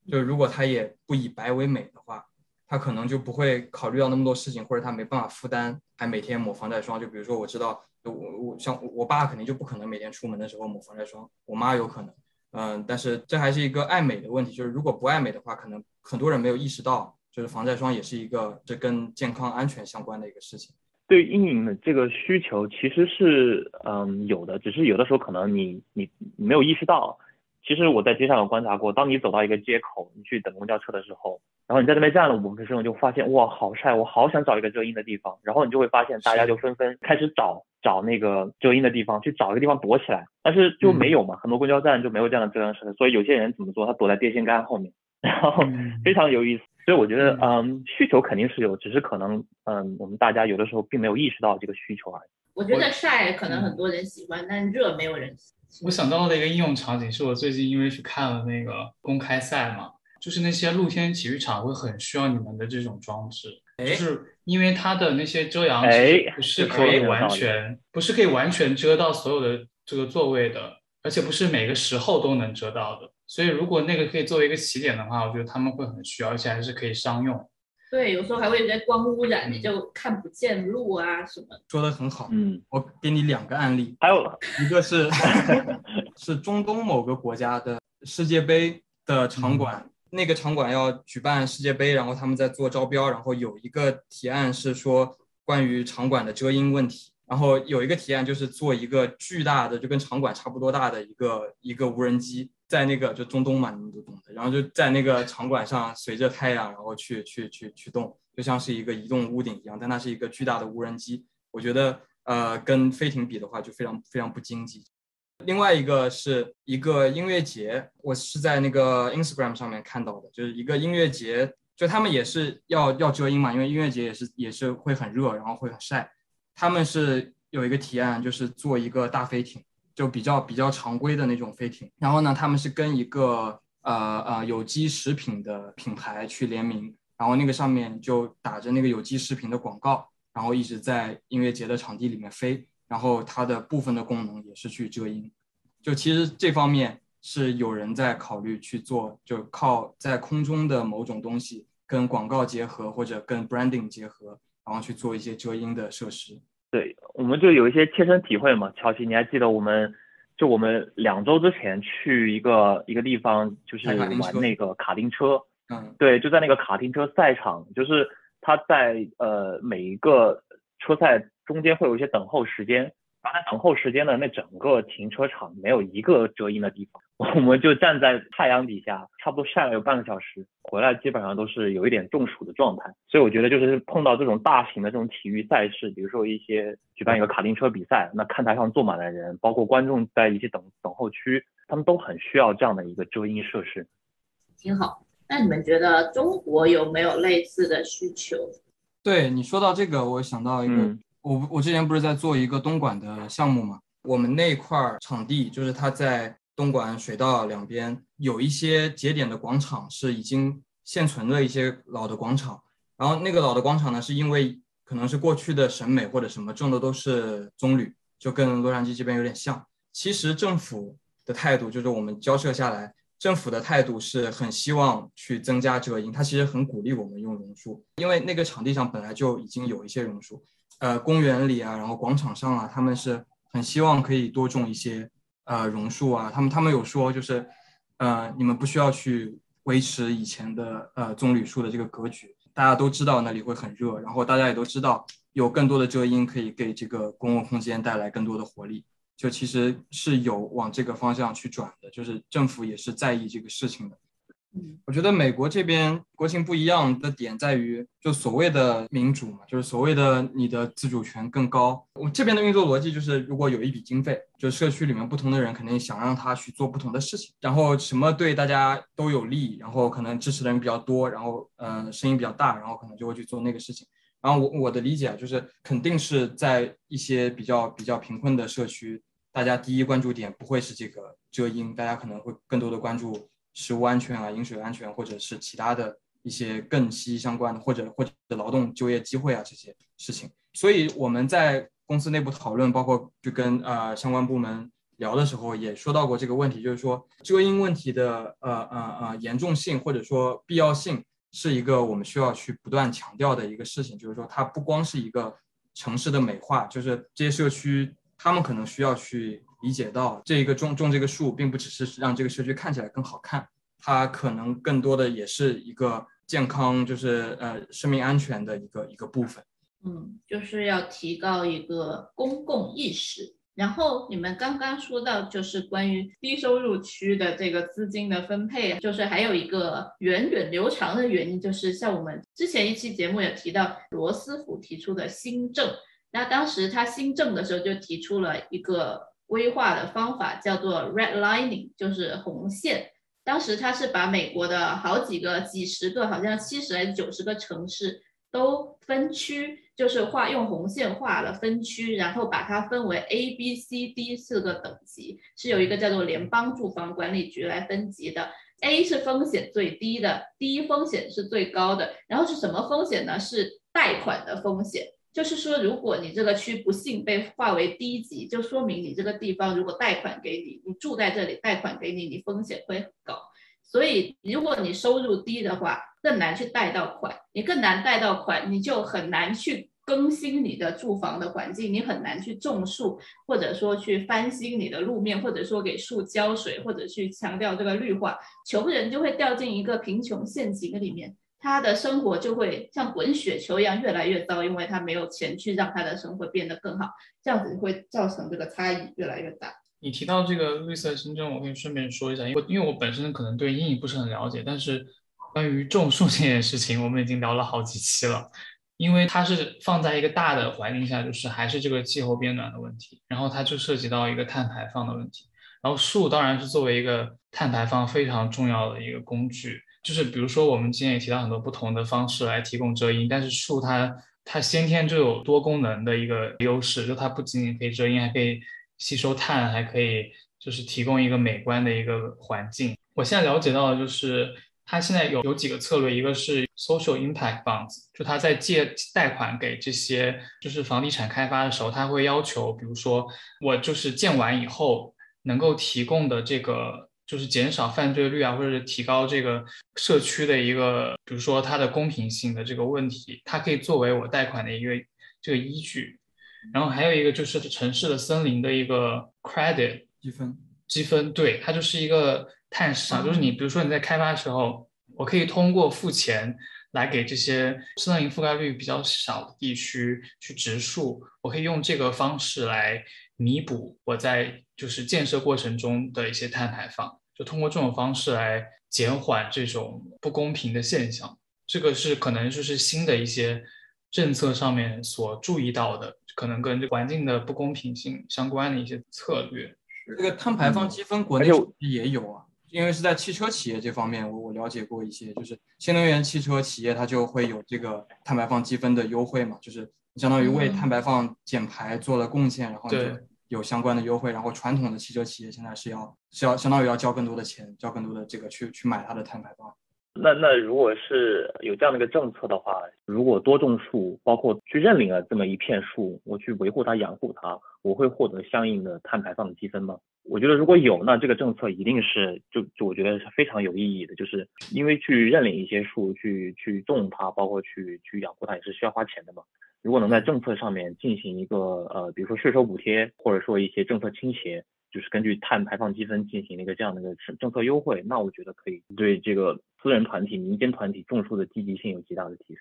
就是如果他也不以白为美的话，他可能就不会考虑到那么多事情，或者他没办法负担，还每天抹防晒霜。就比如说，我知道我我像我我爸肯定就不可能每天出门的时候抹防晒霜，我妈有可能，嗯，但是这还是一个爱美的问题。就是如果不爱美的话，可能很多人没有意识到，就是防晒霜也是一个这跟健康安全相关的一个事情。对阴影的这个需求其实是嗯有的，只是有的时候可能你你你没有意识到。其实我在街上有观察过，当你走到一个街口，你去等公交车的时候，然后你在那边站了五分钟，就发现哇好晒，我好想找一个遮阴的地方，然后你就会发现大家就纷纷开始找找那个遮阴的地方，去找一个地方躲起来，但是就没有嘛，很多公交站就没有这样的遮阳设施，所以有些人怎么做，他躲在电线杆后面，然后非常有意思。所以我觉得，嗯，需求肯定是有，只是可能，嗯，我们大家有的时候并没有意识到这个需求而已。我觉得晒可能很多人喜欢，但热没有人喜欢。我想到的一个应用场景是我最近因为去看了那个公开赛嘛，就是那些露天体育场会很需要你们的这种装置，哎就是因为它的那些遮阳哎不是可以完全不是可以完全遮到所有的这个座位的，而且不是每个时候都能遮到的。所以如果那个可以作为一个起点的话，我觉得他们会很需要，而且还是可以商用。对，有时候还会有些光污染，嗯。你就看不见路啊什么的。说的很好，嗯，我给你两个案例，还有，一个是 是中东某个国家的世界杯的场馆，那个场馆要举办世界杯，然后他们在做招标，然后有一个提案是说关于场馆的遮阴问题，然后有一个提案就是做一个巨大的，就跟场馆差不多大的一个一个无人机，在那个就中东嘛，你们都懂的，然后就在那个场馆上随着太阳，然后去去去去动，就像是一个移动屋顶一样，但它是一个巨大的无人机，我觉得呃跟飞艇比的话就非常非常不经济。另外一个是一个音乐节，我是在那个 Instagram 上面看到的，就是一个音乐节，就他们也是要要遮阴嘛，因为音乐节也是也是会很热，然后会很晒。他们是有一个提案，就是做一个大飞艇，就比较比较常规的那种飞艇。然后呢，他们是跟一个呃呃有机食品的品牌去联名，然后那个上面就打着那个有机食品的广告，然后一直在音乐节的场地里面飞。然后它的部分的功能也是去遮阴，就其实这方面是有人在考虑去做，就靠在空中的某种东西跟广告结合，或者跟 branding 结合，然后去做一些遮阴的设施。对，我们就有一些切身体会嘛。乔奇，你还记得我们就我们两周之前去一个一个地方，就是玩那个卡丁车，嗯。对，就在那个卡丁车赛场，就是它在呃每一个车赛中间会有一些等候时间，然后在等候时间的那整个停车场没有一个遮阴的地方，我们就站在太阳底下，差不多晒了有半个小时，回来基本上都是有一点中暑的状态。所以我觉得就是碰到这种大型的这种体育赛事，比如说一些举办一个卡丁车比赛，那看台上坐满了人，包括观众在一些等等候区，他们都很需要这样的一个遮阴设施。挺好。那你们觉得中国有没有类似的需求？对你说到这个，我想到一个，嗯我我之前不是在做一个东莞的项目嘛，我们那块场地就是它在东莞水道两边有一些节点的广场是已经现存的一些老的广场，然后那个老的广场呢，是因为可能是过去的审美或者什么种的都是棕榈，就跟洛杉矶这边有点像。其实政府的态度就是我们交涉下来，政府的态度是很希望去增加遮阴，它其实很鼓励我们用榕树，因为那个场地上本来就已经有一些榕树，呃，公园里啊，然后广场上啊，他们是很希望可以多种一些呃榕树啊，他们他们有说就是，呃，你们不需要去维持以前的呃棕榈树的这个格局，大家都知道那里会很热，然后大家也都知道有更多的遮阴可以给这个公共空间带来更多的活力。就其实是有往这个方向去转的，就是政府也是在意这个事情的。我觉得美国这边国情不一样的点在于，就所谓的民主嘛，就是所谓的你的自主权更高。我这边的运作逻辑就是，如果有一笔经费，就社区里面不同的人肯定想让他去做不同的事情，然后什么对大家都有利，然后可能支持的人比较多，然后呃声音比较大，然后可能就会去做那个事情。然后我我的理解啊，就是肯定是在一些比较比较贫困的社区。大家第一关注点不会是这个遮阴，大家可能会更多的关注食物安全啊、饮水安全，或者是其他的一些更息息相关的，或者或者劳动就业机会啊这些事情。所以我们在公司内部讨论，包括就跟呃相关部门聊的时候，也说到过这个问题，就是说遮阴问题的呃呃呃严重性或者说必要性，是一个我们需要去不断强调的一个事情。就是说它不光是一个城市的美化，就是这些社区。他们可能需要去理解到，这一个种种这个树，并不只是让这个社区看起来更好看，它可能更多的也是一个健康，就是呃生命安全的一个一个部分。嗯，就是要提高一个公共意识。然后你们刚刚说到，就是关于低收入区的这个资金的分配，就是还有一个源远流长的原因，就是像我们之前一期节目也提到，罗斯福提出的新政。那当时他新政的时候就提出了一个规划的方法，叫做 redlining，就是红线。当时他是把美国的好几个、几十个，好像七十还是九十个城市都分区，就是画用红线画了分区，然后把它分为 A、B、C、D 四个等级，是有一个叫做联邦住房管理局来分级的。A 是风险最低的，D 风险是最高的。然后是什么风险呢？是贷款的风险。就是说，如果你这个区不幸被划为低级，就说明你这个地方如果贷款给你，你住在这里贷款给你，你风险会很高。所以，如果你收入低的话，更难去贷到款，你更难贷到款，你就很难去更新你的住房的环境，你很难去种树，或者说去翻新你的路面，或者说给树浇水，或者去强调这个绿化，穷人就会掉进一个贫穷陷阱里面。他的生活就会像滚雪球一样越来越糟，因为他没有钱去让他的生活变得更好，这样子会造成这个差异越来越大。你提到这个绿色新政，我可以顺便说一下，因为因为我本身可能对阴影不是很了解，但是关于种树这件事情，我们已经聊了好几期了，因为它是放在一个大的环境下，就是还是这个气候变暖的问题，然后它就涉及到一个碳排放的问题，然后树当然是作为一个碳排放非常重要的一个工具。就是比如说，我们今天也提到很多不同的方式来提供遮阴，但是树它它先天就有多功能的一个优势，就它不仅仅可以遮阴，还可以吸收碳，还可以就是提供一个美观的一个环境。我现在了解到的就是，它现在有有几个策略，一个是 social impact bonds，就它在借贷款给这些就是房地产开发的时候，它会要求，比如说我就是建完以后能够提供的这个。就是减少犯罪率啊，或者是提高这个社区的一个，比如说它的公平性的这个问题，它可以作为我贷款的一个这个依据。然后还有一个就是城市的森林的一个 credit 积分，积分，对，它就是一个碳市场，就是你比如说你在开发的时候，我可以通过付钱来给这些森林覆盖率比较少的地区去植树，我可以用这个方式来弥补我在就是建设过程中的一些碳排放。就通过这种方式来减缓这种不公平的现象，这个是可能就是新的一些政策上面所注意到的，可能跟环境的不公平性相关的一些策略。这个碳排放积分国内也有啊，因为是在汽车企业这方面，我我了解过一些，就是新能源汽车企业它就会有这个碳排放积分的优惠嘛，就是相当于为碳排放减排做了贡献，然后对。有相关的优惠，然后传统的汽车企业现在是要是要相当于要交更多的钱，交更多的这个去去买它的碳排放。那那如果是有这样的一个政策的话，如果多种树，包括去认领了这么一片树，我去维护它、养护它，我会获得相应的碳排放的积分吗？我觉得如果有，那这个政策一定是就就我觉得是非常有意义的，就是因为去认领一些树，去去种它，包括去去养护它，也是需要花钱的嘛。如果能在政策上面进行一个呃，比如说税收补贴，或者说一些政策倾斜。就是根据碳排放积分进行一个这样的一个政策优惠，那我觉得可以对这个私人团体、民间团体种树的积极性有极大的提升。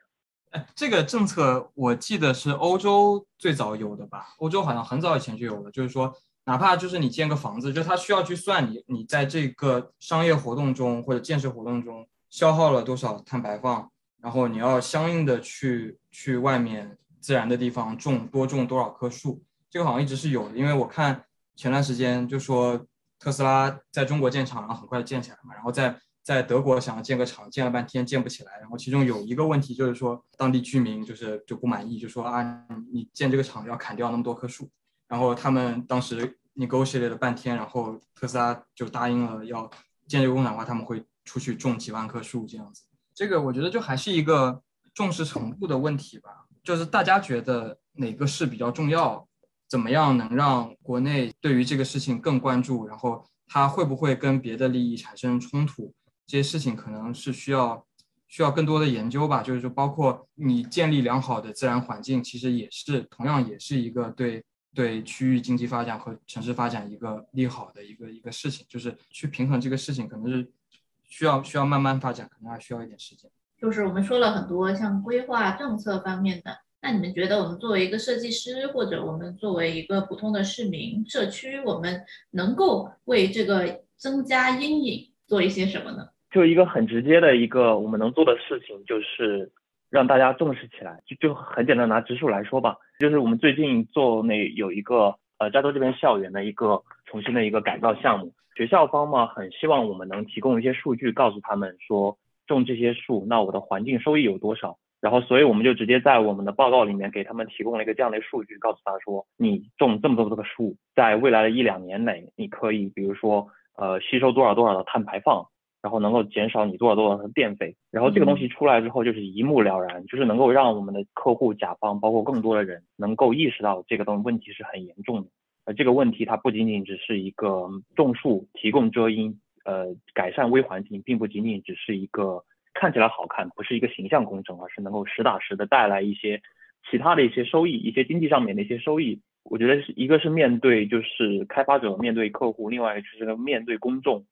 哎，这个政策我记得是欧洲最早有的吧？欧洲好像很早以前就有了，就是说哪怕就是你建个房子，就它需要去算你你在这个商业活动中或者建设活动中消耗了多少碳排放，然后你要相应的去去外面自然的地方种多种多少棵树，这个好像一直是有的，因为我看。前段时间就说特斯拉在中国建厂，然后很快建起来嘛，然后在在德国想要建个厂，建了半天建不起来，然后其中有一个问题就是说当地居民就是就不满意，就说啊你建这个厂要砍掉那么多棵树，然后他们当时 negotiate 了半天，然后特斯拉就答应了要建这个工厂的话，他们会出去种几万棵树这样子。这个我觉得就还是一个重视程度的问题吧，就是大家觉得哪个是比较重要。怎么样能让国内对于这个事情更关注？然后它会不会跟别的利益产生冲突？这些事情可能是需要需要更多的研究吧。就是说，包括你建立良好的自然环境，其实也是同样也是一个对对区域经济发展和城市发展一个利好的一个一个事情。就是去平衡这个事情，可能是需要需要慢慢发展，可能还需要一点时间。就是我们说了很多像规划政策方面的。那你们觉得，我们作为一个设计师，或者我们作为一个普通的市民、社区，我们能够为这个增加阴影做一些什么呢？就一个很直接的一个我们能做的事情，就是让大家重视起来。就就很简单，拿植树来说吧，就是我们最近做那有一个呃加州这边校园的一个重新的一个改造项目，学校方嘛很希望我们能提供一些数据，告诉他们说种这些树，那我的环境收益有多少。然后，所以我们就直接在我们的报告里面给他们提供了一个这样的数据，告诉他说，你种这么多的树，在未来的一两年内，你可以，比如说，呃，吸收多少多少的碳排放，然后能够减少你多少多少的电费。然后这个东西出来之后，就是一目了然，就是能够让我们的客户、甲方，包括更多的人，能够意识到这个东问题是很严重的。呃，这个问题它不仅仅只是一个种树提供遮阴，呃，改善微环境，并不仅仅只是一个。看起来好看，不是一个形象工程，而是能够实打实的带来一些其他的一些收益，一些经济上面的一些收益。我觉得是一个是面对就是开发者面对客户，另外一个就是面对公众，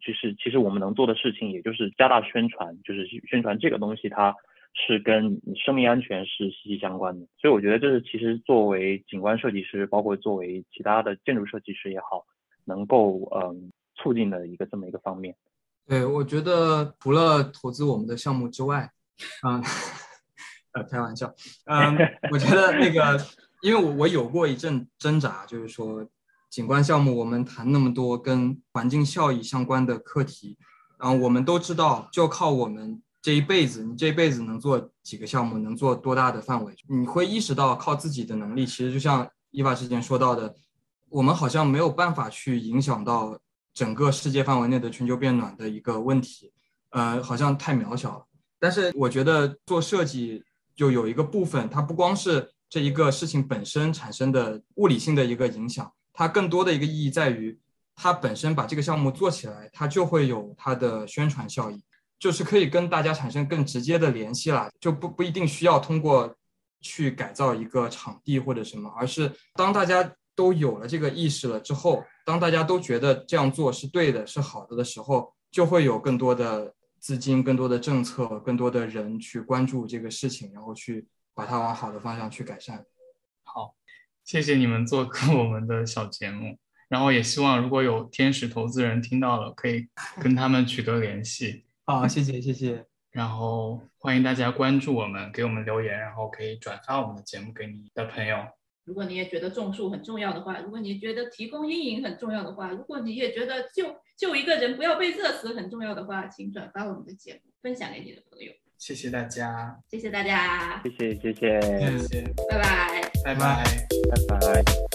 就是其实我们能做的事情，也就是加大宣传，就是宣传这个东西，它是跟生命安全是息息相关的。所以我觉得这是其实作为景观设计师，包括作为其他的建筑设计师也好，能够嗯促进的一个这么一个方面。对，我觉得除了投资我们的项目之外，嗯，呃，开玩笑，嗯，我觉得那个，因为我我有过一阵挣扎，就是说，景观项目我们谈那么多跟环境效益相关的课题，然后我们都知道，就靠我们这一辈子，你这一辈子能做几个项目，能做多大的范围，你会意识到靠自己的能力，其实就像伊娃之前说到的，我们好像没有办法去影响到。整个世界范围内的全球变暖的一个问题，呃，好像太渺小了。但是我觉得做设计就有一个部分，它不光是这一个事情本身产生的物理性的一个影响，它更多的一个意义在于，它本身把这个项目做起来，它就会有它的宣传效益，就是可以跟大家产生更直接的联系了，就不不一定需要通过去改造一个场地或者什么，而是当大家都有了这个意识了之后。当大家都觉得这样做是对的、是好的的时候，就会有更多的资金、更多的政策、更多的人去关注这个事情，然后去把它往好的方向去改善。好，谢谢你们做客我们的小节目，然后也希望如果有天使投资人听到了，可以跟他们取得联系。好，谢谢谢谢。然后欢迎大家关注我们，给我们留言，然后可以转发我们的节目给你的朋友。如果你也觉得种树很重要的话，如果你觉得提供阴影很重要的话，如果你也觉得救救一个人不要被热死很重要的话，请转发我们的节目，分享给你的朋友。谢谢大家，谢谢大家，谢谢谢谢。谢谢，拜拜，拜拜，拜拜。